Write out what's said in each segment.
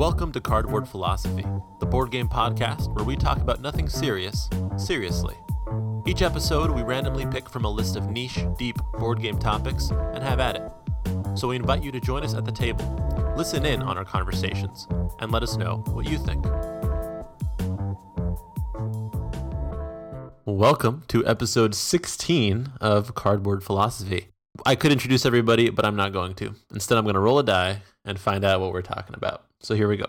Welcome to Cardboard Philosophy, the board game podcast where we talk about nothing serious, seriously. Each episode, we randomly pick from a list of niche, deep board game topics and have at it. So we invite you to join us at the table, listen in on our conversations, and let us know what you think. Welcome to episode 16 of Cardboard Philosophy. I could introduce everybody, but I'm not going to. Instead, I'm going to roll a die and find out what we're talking about. So here we go.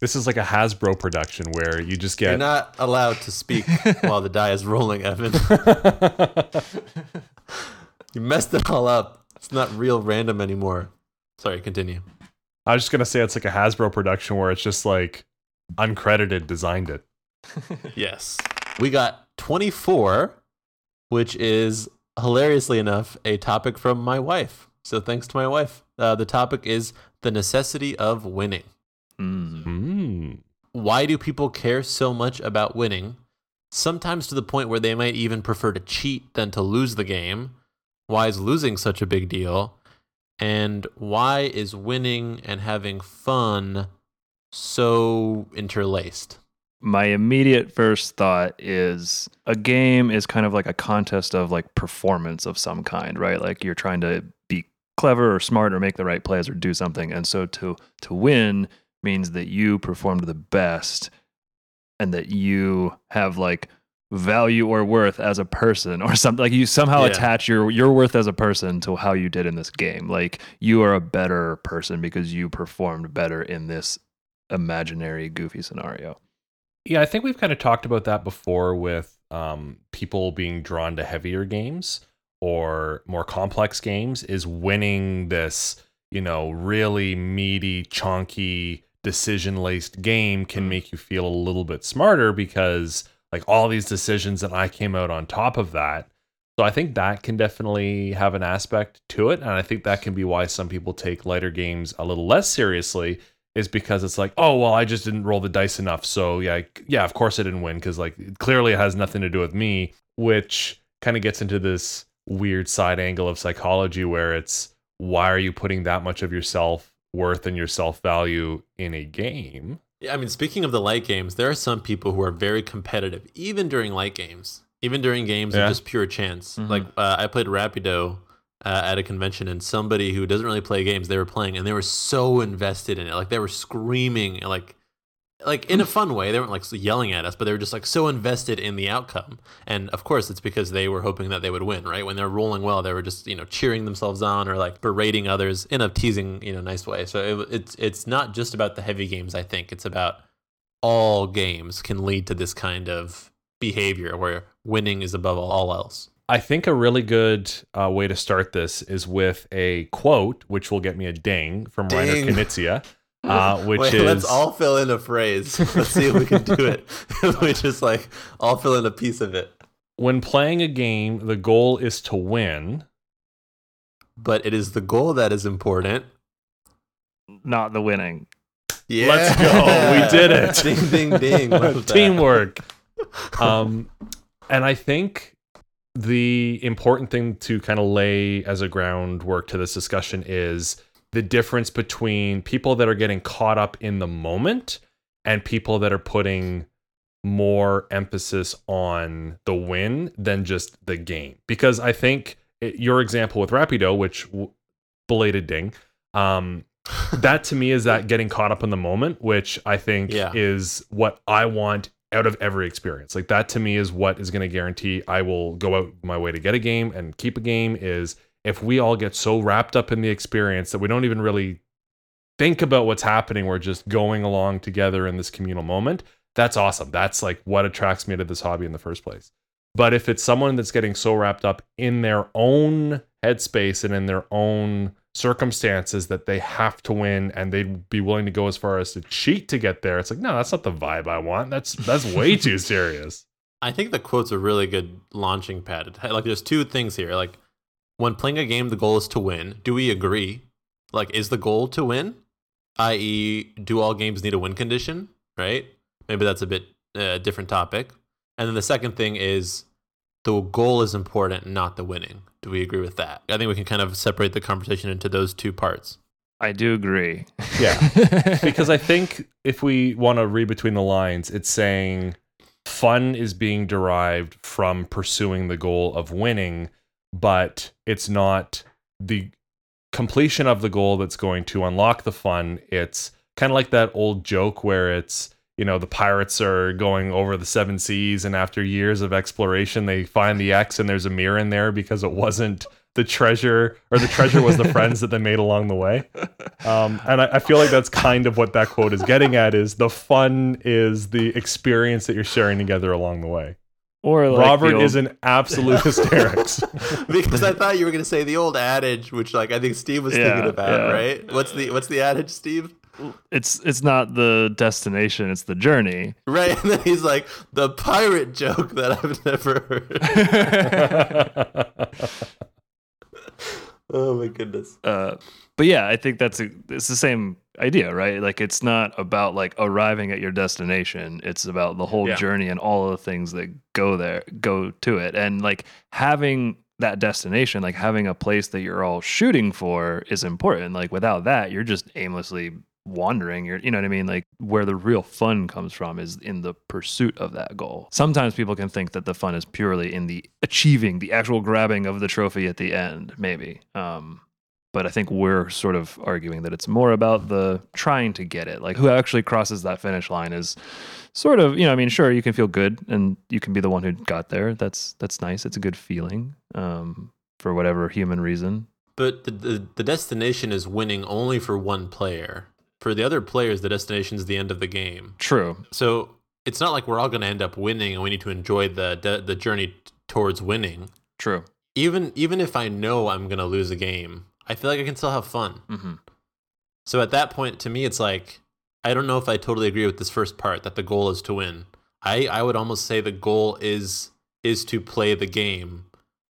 This is like a Hasbro production where you just get You're not allowed to speak while the die is rolling, Evan. you messed it all up. It's not real random anymore. Sorry, continue. I was just gonna say it's like a Hasbro production where it's just like uncredited designed it. Yes. We got 24, which is hilariously enough a topic from my wife. So thanks to my wife. Uh, the topic is the necessity of winning. Hmm. Why do people care so much about winning? Sometimes to the point where they might even prefer to cheat than to lose the game. Why is losing such a big deal? And why is winning and having fun so interlaced? My immediate first thought is a game is kind of like a contest of like performance of some kind, right? Like you're trying to be clever or smart or make the right plays or do something. And so to to win means that you performed the best and that you have like value or worth as a person or something like you somehow Yeah. attach your your worth as a person to how you did in this game. Like you are a better person because you performed better in this imaginary goofy scenario. Yeah, I think we've kind of talked about that before with um, people being drawn to heavier games or more complex games is winning this, you know, really meaty, chunky, decision laced game can make you feel a little bit smarter because like all these decisions and I came out on top of that. So I think that can definitely have an aspect to it. And I think that can be why some people take lighter games a little less seriously is because it's like, oh well, I just didn't roll the dice enough, so yeah, yeah, of course I didn't win because like clearly it has nothing to do with me, which kind of gets into this weird side angle of psychology where it's why are you putting that much of your self worth and your self value in a game? Yeah, I mean, speaking of the light games, there are some people who are very competitive, even during light games, even during games Yeah. of just pure chance. Mhm. Like uh, I played Rapido uh, at a convention, and somebody who doesn't really play games, they were playing, and they were so invested in it, like they were screaming, like. Like in a fun way, they weren't like yelling at us, but they were just like so invested in the outcome. And of course, it's because they were hoping that they would win, right? When they're rolling well, they were just you know cheering themselves on or like berating others in a teasing you know nice way. So it, it's it's not just about the heavy games. I think it's about all games can lead to this kind of behavior where winning is above all else. I think a really good uh, way to start this is with a quote, which will get me a ding from Ding. Reiner Knizia, uh, which Wait, is let's all fill in a phrase. Let's see if we can do it. we just like all fill in a piece of it. when playing a game, the goal is to win. But it is the goal that is important. Not the winning. Yeah. Let's go. We did it. ding ding ding. Teamwork. um, and I think the important thing to kind of lay as a groundwork to this discussion is the difference between people that are getting caught up in the moment and people that are putting more emphasis on the win than just the game. Because I think it, your example with Rapido, which w- belated ding, um, that to me is that getting caught up in the moment, which I think Yeah. is what I want out of every experience. Like that to me is what is going to guarantee I will go out my way to get a game and keep a game is if we all get so wrapped up in the experience that we don't even really think about what's happening, we're just going along together in this communal moment. That's awesome. That's like what attracts me to this hobby in the first place. But if it's someone that's getting so wrapped up in their own headspace and in their own circumstances that they have to win and they'd be willing to go as far as to cheat to get there, it's like, no, that's not the vibe I want. That's that's way too serious. I think the quote's a really good launching pad. Like, there's two things here. Like, when playing a game, the goal is to win. Do we agree? Like, is the goal to win? I.e., do all games need a win condition? Right? Maybe that's a bit uh, different topic. And then the second thing is, the goal is important, not the winning. Do we agree with that? I think we can kind of separate the conversation into those two parts. I do agree. Yeah. because I think if we want to read between the lines, it's saying fun is being derived from pursuing the goal of winning, but it's not the completion of the goal that's going to unlock the fun. It's kind of like that old joke where it's you know the pirates are going over the seven seas and after years of exploration they find the x and there's a mirror in there because it wasn't the treasure or the treasure was the friends that they made along the way um, and I, I feel like that's kind of what that quote is getting at is the fun is the experience that you're sharing together along the way or like robert old- is an absolute hysterics because I thought you were going to say the old adage, which like I think Steve was Yeah, thinking about, yeah. right? What's the what's the adage, Steve? It's it's not the destination, it's the journey. Right, and then he's like the pirate joke that I've never heard. oh my goodness. Uh, but yeah, I think that's a, it's the same idea, right? Like it's not about like arriving at your destination. It's about the whole Yeah. journey and all of the things that go there, go to it, and like having that destination, like having a place that you're all shooting for, is important. Like without that, you're just aimlessly wandering. You're, you know what I mean? Like where the real fun comes from is in the pursuit of that goal. Sometimes people can think that the fun is purely in the achieving, the actual grabbing of the trophy at the end, maybe. Um, but I think we're sort of arguing that it's more about the trying to get it. Like who actually crosses that finish line is sort of, you know, I mean, sure, you can feel good and you can be the one who got there. That's that's nice. It's a good feeling um, for whatever human reason. But the, the the destination is winning only for one player. For the other players, the destination is the end of the game. True. So it's not like we're all going to end up winning, and we need to enjoy the the, the journey t- towards winning. True. Even even if I know I'm going to lose a game, I feel like I can still have fun. hmm So at that point, to me, it's like I don't know if I totally agree with this first part that the goal is to win. I I would almost say the goal is is to play the game.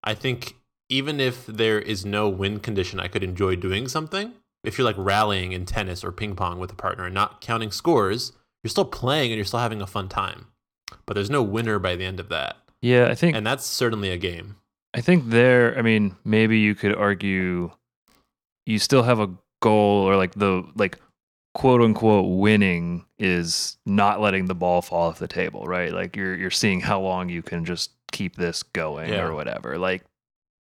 I think even if there is no win condition, I could enjoy doing something. If you're like rallying in tennis or ping pong with a partner and not counting scores, you're still playing and you're still having a fun time. But there's no winner by the end of that. Yeah, I think And that's certainly a game. I think there, I mean, maybe you could argue you still have a goal or like the like quote unquote winning is not letting the ball fall off the table, right? Like you're you're seeing how long you can just keep this going Yeah. or whatever. Like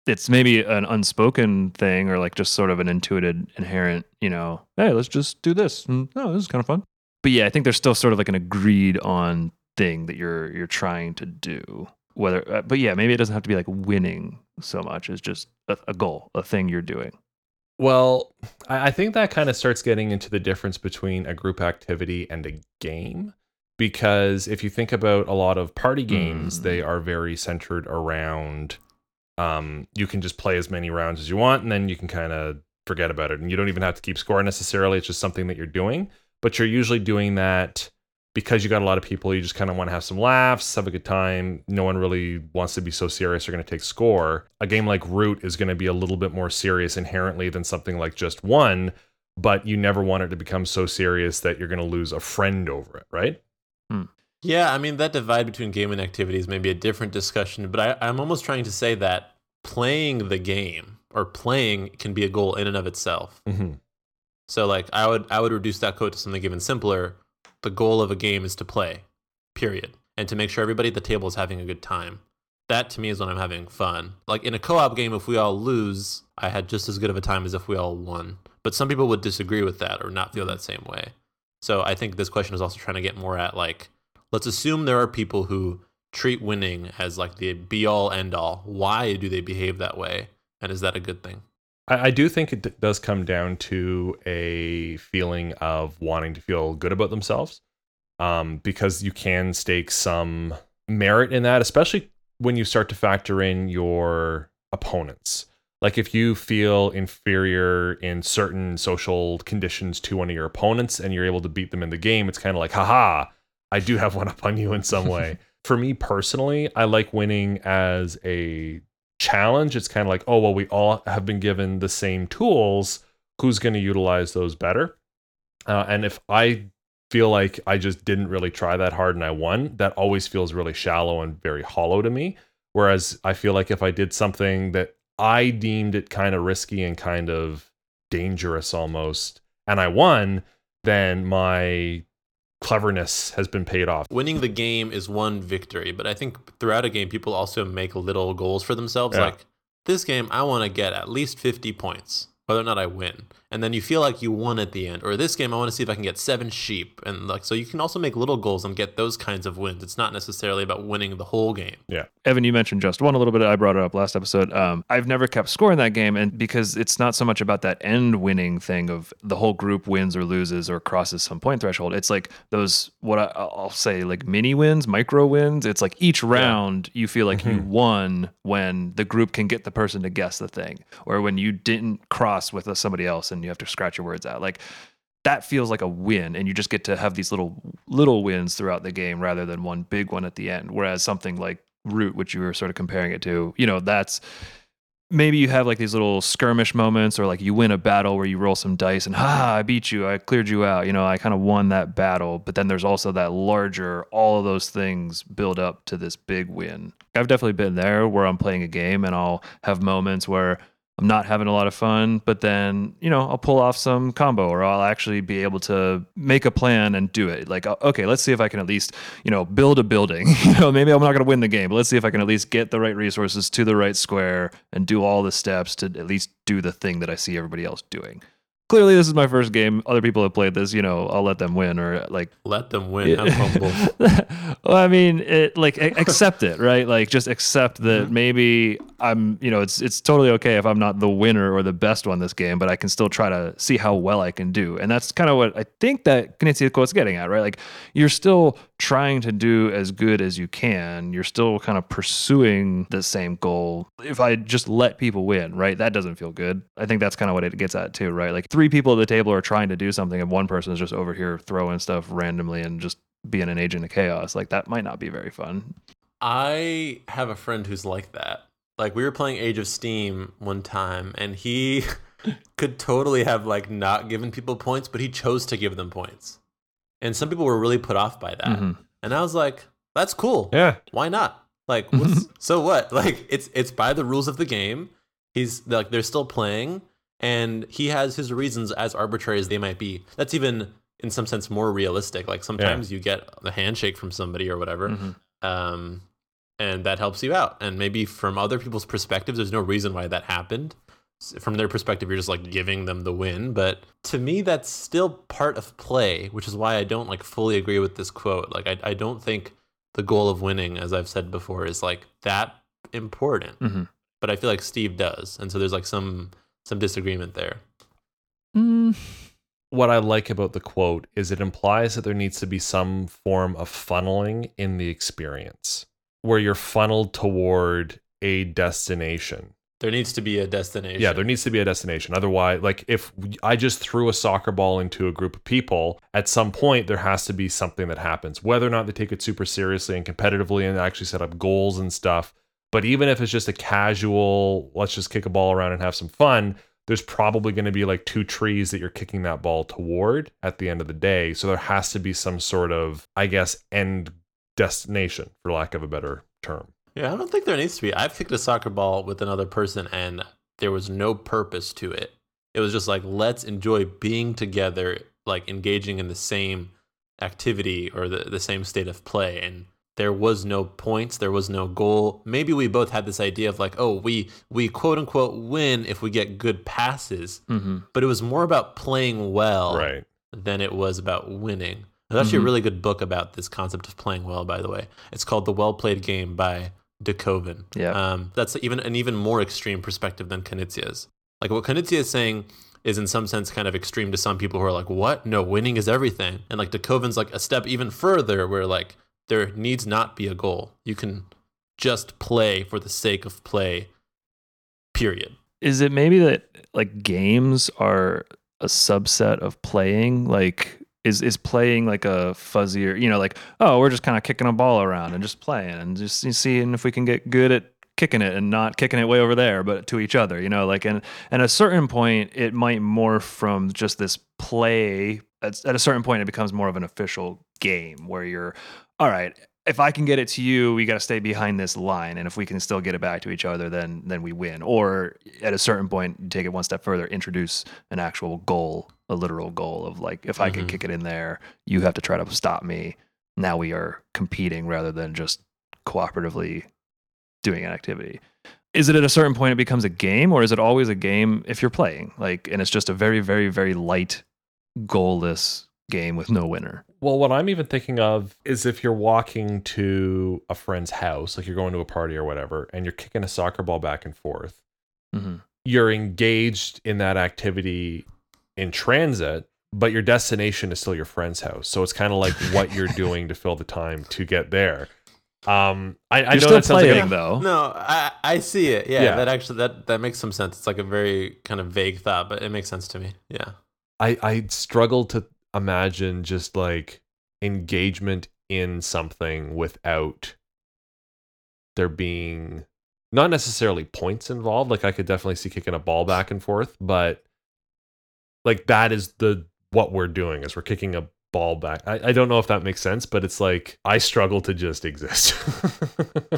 it's maybe an unspoken thing or like just sort of an intuited inherent, you know, hey, let's just do this. And, oh, this is kind of fun. But yeah, I think there's still sort of like an agreed on thing that you're you're trying to do whether uh, but yeah maybe it doesn't have to be like winning so much it's just a, a goal a thing you're doing Well, I I think that kind of starts getting into the difference between a group activity and a game. Because if you think about a lot of party games, Mm. they are very centered around um, you can just play as many rounds as you want, and then you can kind of forget about it. And you don't even have to keep score necessarily. It's just something that you're doing. But you're usually doing that because you got a lot of people, you just kind of want to have some laughs, have a good time. No one really wants to be so serious or going to take score. A game like Root is going to be a little bit more serious inherently than something like just one, but you never want it to become so serious that you're going to lose a friend over it, right? Yeah, I mean that divide between game and activities may be a different discussion, but I, I'm almost trying to say that playing the game or playing can be a goal in and of itself. Mm-hmm. So like I would I would reduce that quote to something even simpler. The goal of a game is to play, period, and to make sure everybody at the table is having a good time. That to me is when I'm having fun. Like in a co-op game, if we all lose, I had just as good of a time as if we all won. But some people would disagree with that or not feel that same way. So I think this question is also trying to get more at like, let's assume there are people who treat winning as like the be all end all. Why do they behave that way? And is that a good thing? I, I do think it d- does come down to a feeling of wanting to feel good about themselves, um, because you can stake some merit in that, especially when you start to factor in your opponents. Like if you feel inferior in certain social conditions to one of your opponents and you're able to beat them in the game, it's kind of like, haha, I do have one up on you in some way. For me personally, I like winning as a challenge. It's kind of like, oh, well, we all have been given the same tools. Who's going to utilize those better? Uh, and if I feel like I just didn't really try that hard and I won, that always feels really shallow and very hollow to me. Whereas I feel like if I did something that I deemed it kind of risky and kind of dangerous almost, and I won, then my cleverness has been paid off. Winning the game is one victory, but I think throughout a game, people also make little goals for themselves. Yeah. Like this game, I want to get at least 50 points, whether or not I win. And then you feel like you won at the end. Or this game, I want to see if I can get seven sheep. And like, so you can also make little goals and get those kinds of wins. It's not necessarily about winning the whole game. Yeah, Evan, you mentioned just one a little bit. I brought it up last episode. Um, I've never kept score in that game, and because it's not so much about that end winning thing of the whole group wins or loses or crosses some point threshold. It's like those what I, I'll say like mini wins, micro wins. It's like each round you feel like you Mhm. won when the group can get the person to guess the thing, or when you didn't cross with somebody else and you have to scratch your words out. Like that feels like a win and you just get to have these little little wins throughout the game rather than one big one at the end. Whereas something like root which you were sort of comparing it to you know that's maybe you have like these little skirmish moments or like you win a battle where you roll some dice and ha i beat you. I cleared you out. You know i kind of won that battle but then there's also that larger all of those things build up to this big win. I've definitely been there where i'm playing a game and i'll have moments where I'm not having a lot of fun, but then, you know, I'll pull off some combo or I'll actually be able to make a plan and do it. Like, uh, okay, let's see if I can at least, you know, build a building. you know, maybe I'm not going to win the game, but let's see if I can at least get the right resources to the right square and do all the steps to at least do the thing that I see everybody else doing. Clearly, this is my first game. Other people have played this, you know, I'll let them win or like Let them win. Have humble. well, I mean, it like accept it, right? Like just accept that Mm-hmm. maybe I'm, you know, it's it's totally okay if I'm not the winner or the best one this game, but I can still try to see how well I can do. And that's kind of what I think that Knizia quote's getting at, right? Like you're still trying to do as good as you can. You're still kind of pursuing the same goal. If I just let people win, right? That doesn't feel good. I think that's kind of what it gets at too, right? Like three people at the table are trying to do something and one person is just over here throwing stuff randomly and just being an agent of chaos. Like that might not be very fun. I have a friend who's like that. Like we were playing Age of Steam one time, and he could totally have like not given people points, but he chose to give them points. And some people were really put off by that. Mhm. And I was like, "That's cool. Yeah. Why not? Like, what's, so what? Like, it's it's by the rules of the game. He's like, they're still playing, and he has his reasons, as arbitrary as they might be. That's even in some sense more realistic. Like sometimes you get a handshake from somebody or whatever Mhm. um, and that helps you out. And maybe from other people's perspectives, there's no reason why that happened. From their perspective, you're just like giving them the win. But to me, that's still part of play, which is why I don't like fully agree with this quote. Like, I, I don't think the goal of winning, as I've said before, is like that important. Mhm. But I feel like Steve does, and so there's like some some disagreement there. Mm. What I like about the quote is it implies that there needs to be some form of funneling in the experience where you're funneled toward a destination. There needs to be a destination. Yeah, there needs to be a destination. Otherwise, like if I just threw a soccer ball into a group of people, at some point there has to be something that happens. Whether or not they take it super seriously and competitively and actually set up goals and stuff. But even if it's just a casual, let's just kick a ball around and have some fun, there's probably going to be like two trees that you're kicking that ball toward at the end of the day. So there has to be some sort of, I guess, end destination, for lack of a better term. Yeah, I don't think there needs to be. I've kicked a soccer ball with another person and there was no purpose to it. It was just like, let's enjoy being together, like engaging in the same activity or the, the same state of play. And there was no points, there was no goal. Maybe we both had this idea of like, oh, we we quote unquote win if we get good passes, Mhm. but it was more about playing well Right. than it was about winning. There's actually Mhm. a really good book about this concept of playing well, by the way. It's called The Well Played Game by De Koven. Yeah. Um, that's even an even more extreme perspective than Knizia's. Like what Knizia is saying is in some sense kind of extreme to some people who are like, what? No, winning is everything. And like De Koven's like a step even further where like there needs not be a goal. You can just play for the sake of play, period. Is it maybe that like games are a subset of playing? Like is is playing like a fuzzier, you know, like, oh, we're just kind of kicking a ball around and just playing and just seeing if we can get good at kicking it and not kicking it way over there, but to each other, you know, like and and at a certain point it might morph from just this play at, at a certain point it becomes more of an official game where you're all right, if I can get it to you, we got to stay behind this line, and if we can still get it back to each other, then then we win. Or at a certain point, take it one step further, introduce an actual goal, a literal goal of like, if I can Mhm. kick it in there, you have to try to stop me. Now we are competing rather than just cooperatively doing an activity. Is it at a certain point it becomes a game, or is it always a game if you're playing? Like, and it's just a very, very, very light, goalless game with no winner. Well, what I'm even thinking of is if you're walking to a friend's house, like you're going to a party or whatever, and you're kicking a soccer ball back and forth, Mm-hmm. you're engaged in that activity in transit, but your destination is still your friend's house. So it's kind of like what you're doing to fill the time to get there. Um, I, I You're know still that sounds like a- though. No, I I see it. Yeah, Yeah. that actually that that makes some sense. It's like a very kind of vague thought, but it makes sense to me. Yeah. I I struggle to imagine just like engagement in something without there being not necessarily points involved. Like I could definitely see kicking a ball back and forth, but like that is the what we're doing is we're kicking a ball back. I, I don't know if that makes sense, but it's like I struggle to just exist.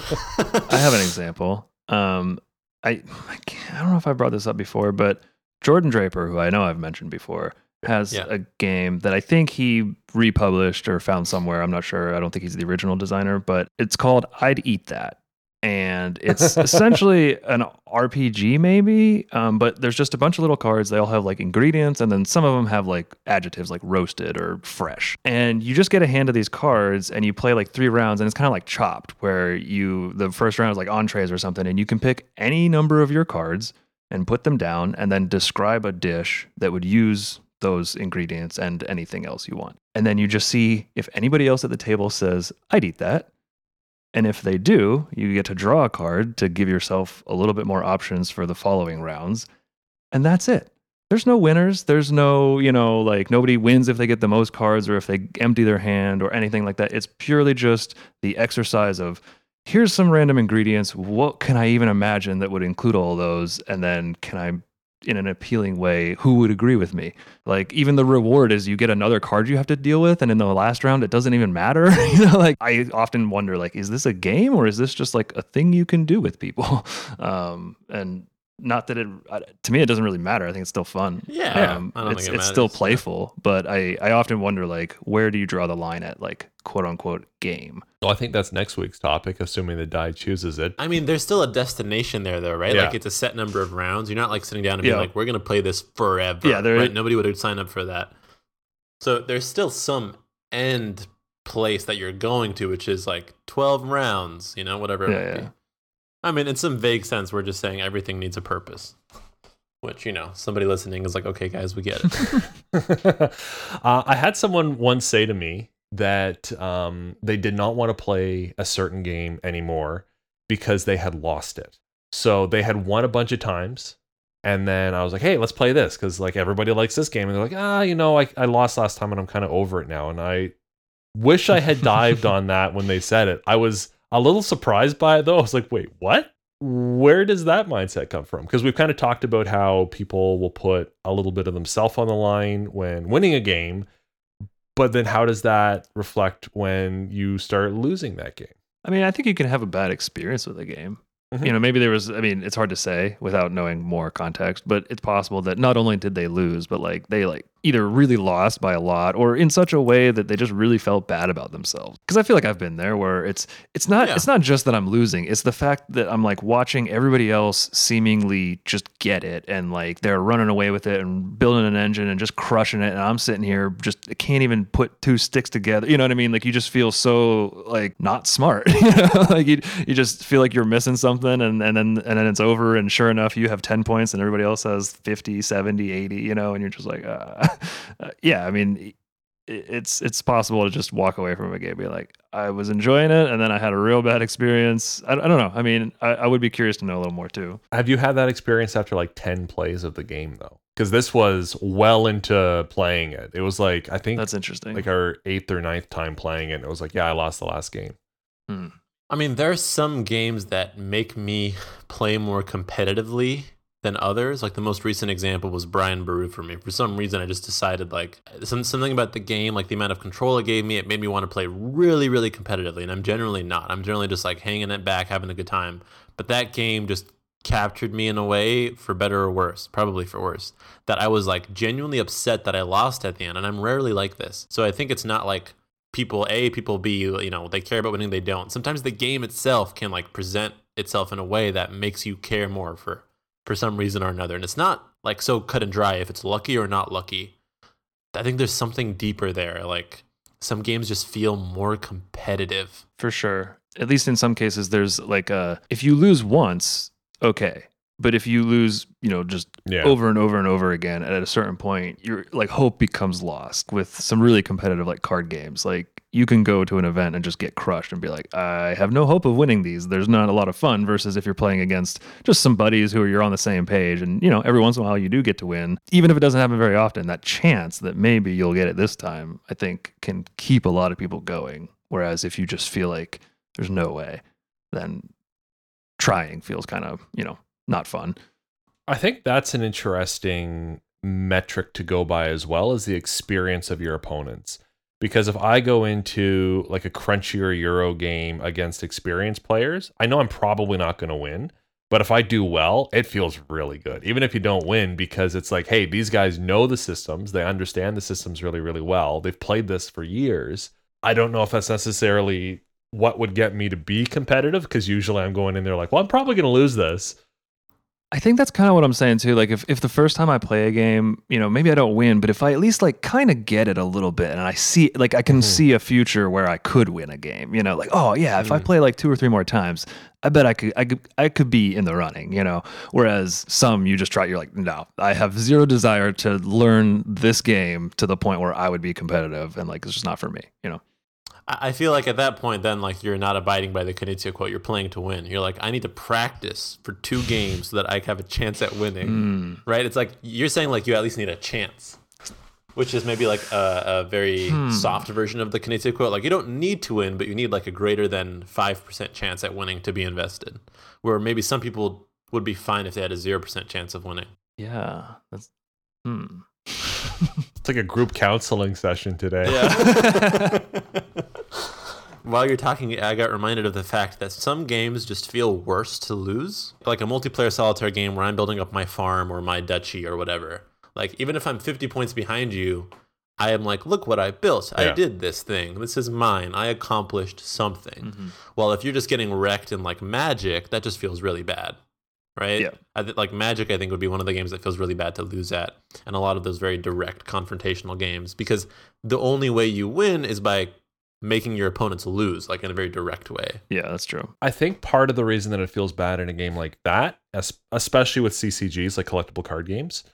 I have an example. Um, I I, can't, I don't know if I brought this up before, but Jordan Draper, who I know I've mentioned before, has Yeah. a game that I think he republished or found somewhere. I'm not sure. I don't think he's the original designer, but it's called I'd Eat That. And it's essentially an RPG, maybe, um, but there's just a bunch of little cards. They all have like ingredients, and then some of them have like adjectives like roasted or fresh. And you just get a hand of these cards, and you play like three rounds, and it's kind of like chopped, where you the first round is like entrees or something, and you can pick any number of your cards and put them down, and then describe a dish that would use those ingredients and anything else you want. And then you just see if anybody else at the table says, I'd eat that. And if they do, you get to draw a card to give yourself a little bit more options for the following rounds. And that's it. There's no winners. There's no, you know, like nobody wins if they get the most cards or if they empty their hand or anything like that. It's purely just the exercise of here's some random ingredients. What can I even imagine that would include all those? And then can I, in an appealing way, who would agree with me? Like even the reward is you get another card you have to deal with, and in the last round it doesn't even matter. you know, like I often wonder, like, is this a game or is this just like a thing you can do with people? Um, and not that it uh, to me it doesn't really matter. I think it's still fun. Yeah, um, I don't it's think it it's still matters. playful, but I I often wonder like where do you draw the line at like quote unquote game? well, I think that's next week's topic, assuming the die chooses it. I mean, there's still a destination there, though, right? Yeah. Like it's a set number of rounds. You're not like sitting down and being Yeah. like, "We're gonna play this forever." Yeah, there- right. Nobody would sign up for that. So there's still some end place that you're going to, which is like 12 rounds. You know, whatever. It Yeah, might yeah. Be. I mean, in some vague sense, we're just saying everything needs a purpose. Which you know, somebody listening is like, "Okay, guys, we get it." uh, I had someone once say to me that um, they did not want to play a certain game anymore because they had lost it. So they had won a bunch of times. And then I was like, hey, let's play this because like everybody likes this game. And they're like, ah, you know, I, I lost last time and I'm kind of over it now. And I wish I had dived on that when they said it. I was a little surprised by it though. I was like, wait, what? Where does that mindset come from? Because we've kind of talked about how people will put a little bit of themselves on the line when winning a game, but then how does that reflect when you start losing that game? I mean, I think you can have a bad experience with a game. Mhm. You know, maybe there was, I mean, it's hard to say without knowing more context, but it's possible that not only did they lose, but like they like either really lost by a lot or in such a way that they just really felt bad about themselves. Cause I feel like I've been there where it's, it's not, Yeah. it's not just that I'm losing. It's the fact that I'm like watching everybody else seemingly just get it and like they're running away with it and building an engine and just crushing it. And I'm sitting here just can't even put two sticks together. You know what I mean? Like you just feel so like not smart. you know? like you, you just feel like you're missing something and, and then and then it's over and sure enough you have 10 points and everybody else has 50, 70, 80, you know, and you're just like uh, uh, yeah, I mean it's it's possible to just walk away from a game and be like I was enjoying it and then I had a real bad experience. I, I don't know. I mean, I, I would be curious to know a little more too. Have you had that experience after like 10 plays of the game though? Because this was well into playing it. It was like, I think That's interesting. like our eighth or ninth time playing it. And it was like, yeah, I lost the last game. Hmm. I mean, there are some games that make me play more competitively than others. Like the most recent example was Brian Boru for me. For some reason, I just decided like some, something about the game, like the amount of control it gave me, it made me want to play really, really competitively. And I'm generally not. I'm generally just like hanging it back, having a good time. But that game just captured me in a way, for better or worse, probably for worse, that I was like genuinely upset that I lost at the end. And I'm rarely like this. So I think it's not like people A, people B, you know, they care about winning, they don't. Sometimes the game itself can like present itself in a way that makes you care more for for some reason or another. And it's not like so cut and dry if it's lucky or not lucky. I think there's something deeper there. Like some games just feel more competitive. For sure. At least in some cases, there's like a if you lose once, okay. But if you lose, you know, just Yeah. over and over and over again, at a certain point, your like hope becomes lost with some really competitive like card games. Like you can go to an event and just get crushed and be like, I have no hope of winning these. There's not a lot of fun. Versus if you're playing against just some buddies who are you're on the same page, and you know, every once in a while you do get to win, even if it doesn't happen very often. That chance that maybe you'll get it this time, I think, can keep a lot of people going. Whereas if you just feel like there's no way, then trying feels kind of you know not fun. I think that's an interesting metric to go by as well as the experience of your opponents. Because if I go into like a crunchier Euro game against experienced players, I know I'm probably not going to win. But if I do well, it feels really good. Even if you don't win, because it's like, hey, these guys know the systems. They understand the systems really, really well. They've played this for years. I don't know if that's necessarily what would get me to be competitive, because usually I'm going in there like, well, I'm probably going to lose this. I think that's kind of what I'm saying too. Like if, if the first time I play a game, you know, maybe I don't win, but if I at least like kind of get it a little bit and I see like I can Mhm. see a future where I could win a game, you know, like, oh yeah, if I Mhm. play like two or three more times, I bet I could I could I could be in the running, you know. Whereas some you just try you're like, no, I have zero desire to learn this game to the point where I would be competitive and like it's just not for me, you know. I I feel like at that point, then like you're not abiding by the Knizia quote. You're playing to win. You're like, I need to practice for two games so that I have a chance at winning. Mm. Right? It's like you're saying like you at least need a chance, which is maybe like a, a very Hmm. soft version of the Knizia quote. Like you don't need to win, but you need like a greater than five percent chance at winning to be invested. Where maybe some people would be fine if they had a zero percent chance of winning. Yeah. That's hmm. It's like a group counseling session today. Yeah. While you're talking, I got reminded of the fact that some games just feel worse to lose. Like a multiplayer solitaire game where I'm building up my farm or my duchy or whatever. Like, even if I'm 50 points behind you, I am like, look what I built. I did this thing. This is mine. I accomplished something. Mhm. Well, if you're just getting wrecked in like Magic, that just feels really bad, right? Yeah. I th- like Magic, I think would be one of the games that feels really bad to lose at, and a lot of those very direct confrontational games because the only way you win is by making your opponents lose, like in a very direct way. Yeah, that's true. I think part of the reason that it feels bad in a game like that, especially with CCGs like collectible card games,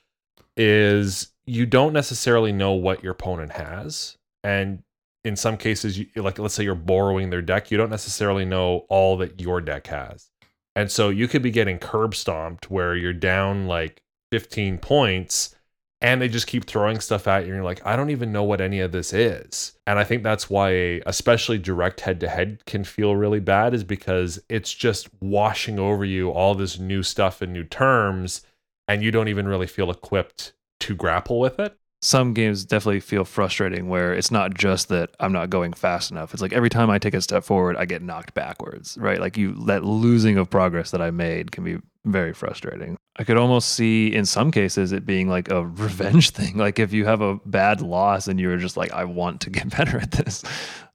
is you don't necessarily know what your opponent has, and in some cases, you, like let's say you're borrowing their deck, you don't necessarily know all that your deck has, and so you could be getting curb stomped where you're down like 15 points. And they just keep throwing stuff at you, and you're like, I don't even know what any of this is. And I think that's why, especially direct head to head, can feel really bad, is because it's just washing over you all this new stuff and new terms, and you don't even really feel equipped to grapple with it. Some games definitely feel frustrating where it's not just that I'm not going fast enough. It's like every time I take a step forward, I get knocked backwards, right? Like you, that losing of progress that I made can be very frustrating. I could almost see in some cases it being like a revenge thing. Like if you have a bad loss and you're just like, I want to get better at this.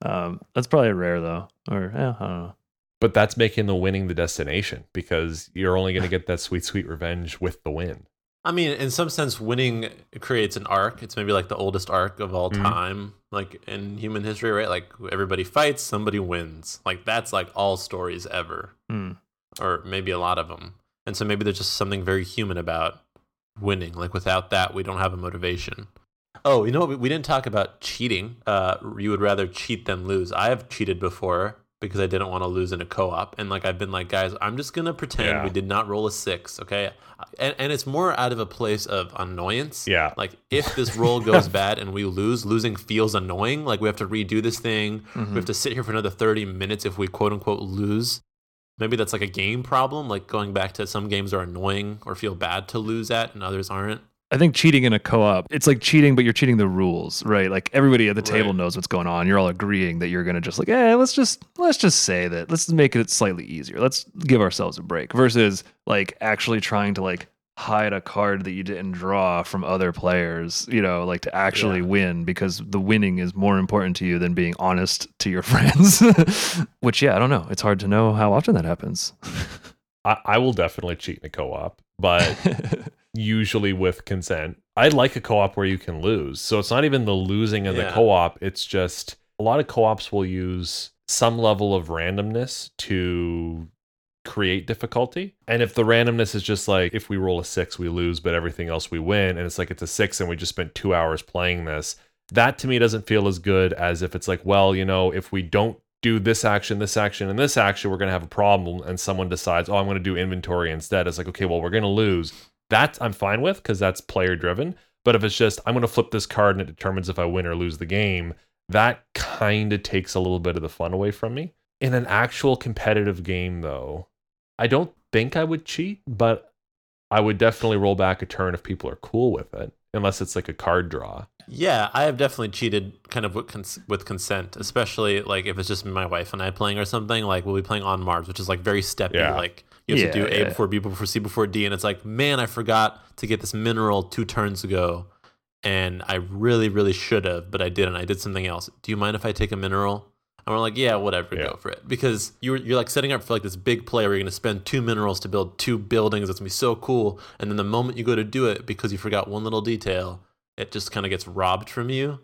Um, that's probably rare though. Or, yeah, I don't know. But that's making the winning the destination because you're only going to get that sweet, sweet revenge with the win. I mean, in some sense, winning creates an arc. It's maybe like the oldest arc of all Mhm. time, like in human history, right? Like everybody fights, somebody wins. Like that's like all stories ever, Hmm. or maybe a lot of them. And so maybe there's just something very human about winning. Like without that, we don't have a motivation. Oh, you know what? We- We didn't talk about cheating. Uh, you would rather cheat than lose. I have cheated before because I didn't want to lose in a co-op, and like I've been like, guys, I'm just gonna pretend Yeah. we did not roll a six, okay? And and it's more out of a place of annoyance. Yeah. Like if this roll goes bad and we lose, losing feels annoying. Like we have to redo this thing. Mhm. We have to sit here for another 30 minutes if we quote unquote lose. maybe that's like a game problem. Like going back to some games are annoying or feel bad to lose at, and others aren't. I think cheating in a co-op, it's like cheating, but you're cheating the rules, right? Like everybody at the table Right. knows what's going on. You're all agreeing that you're gonna just like, eh, let's just let's just say that. Let's make it slightly easier. Let's give ourselves a break. Versus like actually trying to like hide a card that you didn't draw from other players, you know, like to actually Yeah. win because the winning is more important to you than being honest to your friends. Which yeah, I don't know. It's hard to know how often that happens. I, I will definitely cheat in a co-op, but usually with consent. I like a co-op where you can lose. So it's not even the losing of the co-op, it's just a lot of co-ops will use some level of randomness to create difficulty. And if the randomness is just like if we roll a 6 we lose but everything else we win and it's like it's a 6 and we just spent 2 hours playing this, that to me doesn't feel as good as if it's like, well, you know, if we don't do this action, this action, and this action, we're going to have a problem. And someone decides, oh, I'm going to do inventory instead. It's like, okay, well, we're going to lose. That I'm fine with because that's player driven. But if it's just, I'm going to flip this card and it determines if I win or lose the game, that kind of takes a little bit of the fun away from me. In an actual competitive game, though, I don't think I would cheat, but I would definitely roll back a turn if people are cool with it, unless it's like a card draw. Yeah, I have definitely cheated kind of with, cons- with consent, especially like if it's just my wife and I playing or something. Like we'll be playing on Mars, which is like very steppy. Yeah. Like you have to do A yeah. before B before C before D, and it's like, man, I forgot to get this mineral two turns ago, and I really, really should have, but I didn't. I did something else. Do you mind if I take a mineral? And we're like, yeah, whatever, Yeah. go for it. Because you're you're like setting up for like this big play where you're gonna spend two minerals to build two buildings. It's gonna be so cool. And then the moment you go to do it, because you forgot one little detail, it just kind of gets robbed from you.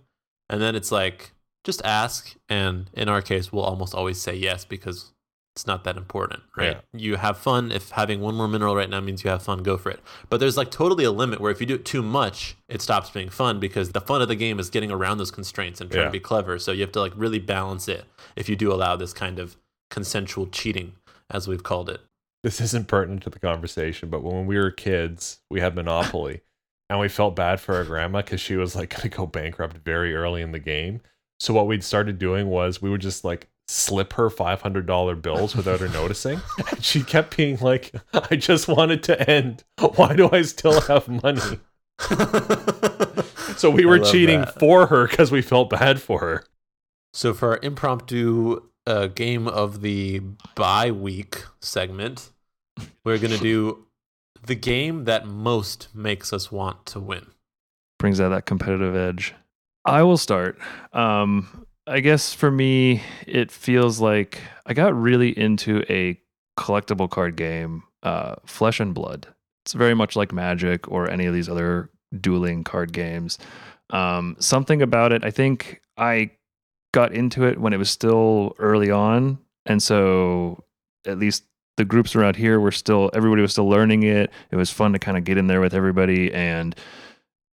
And then it's like, just ask. And in our case, we'll almost always say yes because it's not that important, right? You have fun. If having one more mineral right now means you have fun, go for it. But there's like totally a limit where if you do it too much, it stops being fun because the fun of the game is getting around those constraints and trying Yeah. to be clever. So you have to like really balance it if you do allow this kind of consensual cheating, as we've called it. this isn't pertinent to the conversation, but when we were kids, we had Monopoly, and we felt bad for our grandma because she was like going to go bankrupt very early in the game. So what we'd started doing was we would just like slip her five hundred dollar bills without her noticing. And she kept being like, "I just want it to end. Why do I still have money?" So we were cheating that. for her because we felt bad for her. So for our impromptu uh, game of the bye week segment, we're gonna do the game that most makes us want to win. brings out that competitive edge. I will start. Um, I guess for me, it feels like I got really into a collectible card game, uh, Flesh and Blood. It's very much like Magic or any of these other dueling card games. Um, something about it, I think I got into it when it was still early on. And so at least the groups around here were still, everybody was still learning it. It was fun to kind of get in there with everybody. And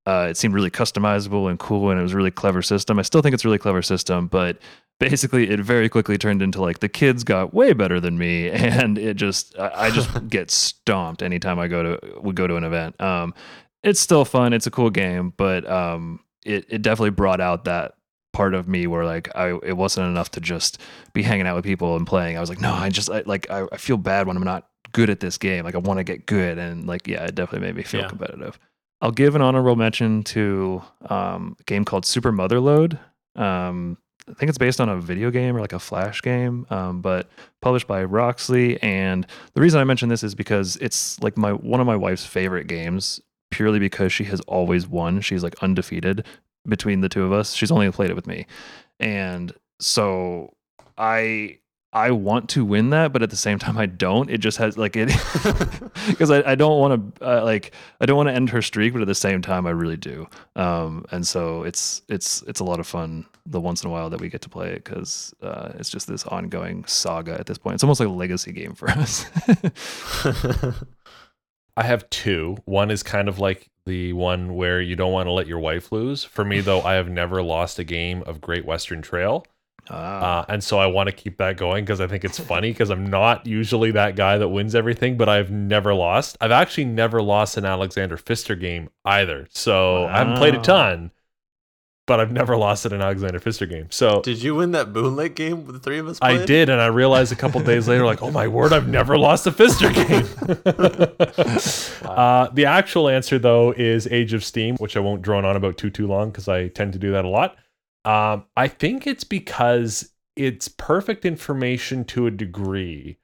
uh, it seemed really customizable and cool, and it was a really clever system. I still think it's a really clever system, but basically, it very quickly turned into like the kids got way better than me, and it just I, I just get stomped anytime I go to would go to an event. Um, it's still fun. It's a cool game, but um, it it definitely brought out that part of me where like I it wasn't enough to just be hanging out with people and playing. I was like, no, I just I, like I, I feel bad when I'm not good at this game. Like I want to get good, and like yeah, it definitely made me feel Yeah. competitive. I'll give an honorable mention to um, a game called Super Motherload. Um, I think it's based on a video game or like a flash game, um, but published by Roxley. And the reason I mention this is because it's like my one of my wife's favorite games, purely because she has always won. She's like undefeated between the two of us. She's only played it with me, and so I I want to win that, but at the same time I don't. It just has like it because I, I don't want to uh, like I don't want to end her streak, but at the same time I really do. Um, and so it's it's it's a lot of fun the once in a while that we get to play it because uh, it's just this ongoing saga at this point. It's almost like a legacy game for us. I have two. One is kind of like the one where you don't want to let your wife lose. For me, though, I have never lost a game of Great Western Trail. Ah, Uh, and so I want to keep that going because I think it's funny because I'm not usually that guy that wins everything, but I've never lost. I've actually never lost an Alexander Pfister game either. So I haven't played a ton, but I've never lost at an Alexander Pfister game. So Did you win that Boonlake game with the three of us? I did, and I realized a couple days later, like, oh my word, I've never lost a Pfister game. uh, the actual answer, though, is Age of Steam, which I won't drone on about too too long because I tend to do that a lot. Um, I think it's because it's perfect information to a degree,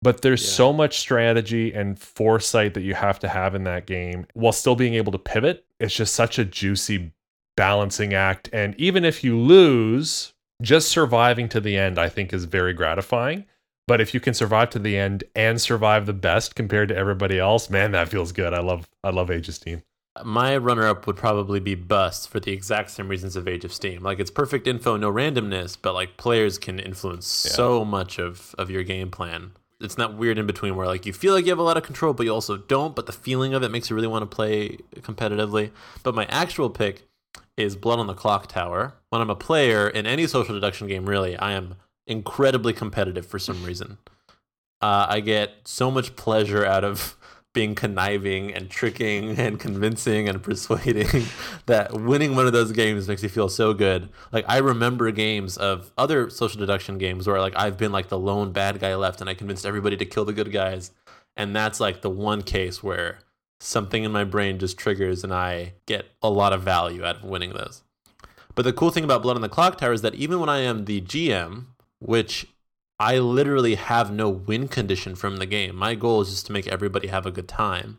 but there's Yeah. so much strategy and foresight that you have to have in that game while still being able to pivot. It's just such a juicy balancing act. And even if you lose, just surviving to the end, I think, is very gratifying. But if you can survive to the end and survive the best compared to everybody else, man, that feels good. I love I love Age of Steam. My runner up would probably be Bus for the exact same reasons of Age of Steam. Like it's perfect info, no randomness, but like players can influence Yeah. so much of, of your game plan. It's not weird in between where like you feel like you have a lot of control, but you also don't, but the feeling of it makes you really want to play competitively. But my actual pick is Blood on the Clocktower. When I'm a player in any social deduction game, really, I am incredibly competitive for some reason. Uh, I get so much pleasure out of being conniving and tricking and convincing and persuading that winning one of those games makes me feel so good. Like I remember games of other social deduction games where like I've been like the lone bad guy left and I convinced everybody to kill the good guys. And that's like the one case where something in my brain just triggers and I get a lot of value out of winning those. But the cool thing about Blood on the Clocktower is that even when I am the GM, which I literally have no win condition from the game. My goal is just to make everybody have a good time.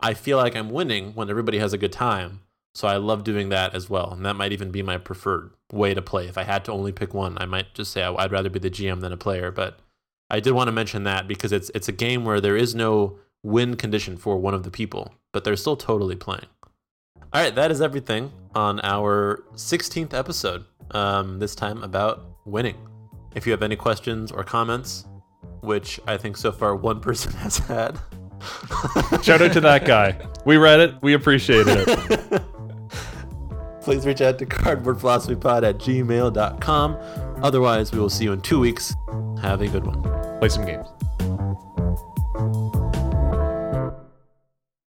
I feel like I'm winning when everybody has a good time. So I love doing that as well. And that might even be my preferred way to play. If I had to only pick one, I might just say I'd rather be the GM than a player. But I did want to mention that because it's it's a game where there is no win condition for one of the people, but they're still totally playing. All right, that is everything on our 16th episode. Um, this time about winning. If you have any questions or comments, which I think so far one person has had, Shout out to that guy. We read it. We appreciated it. please reach out to cardboardphilosophypod at gmail.com. Otherwise, we will see you in two weeks. Have a good one. Play some games.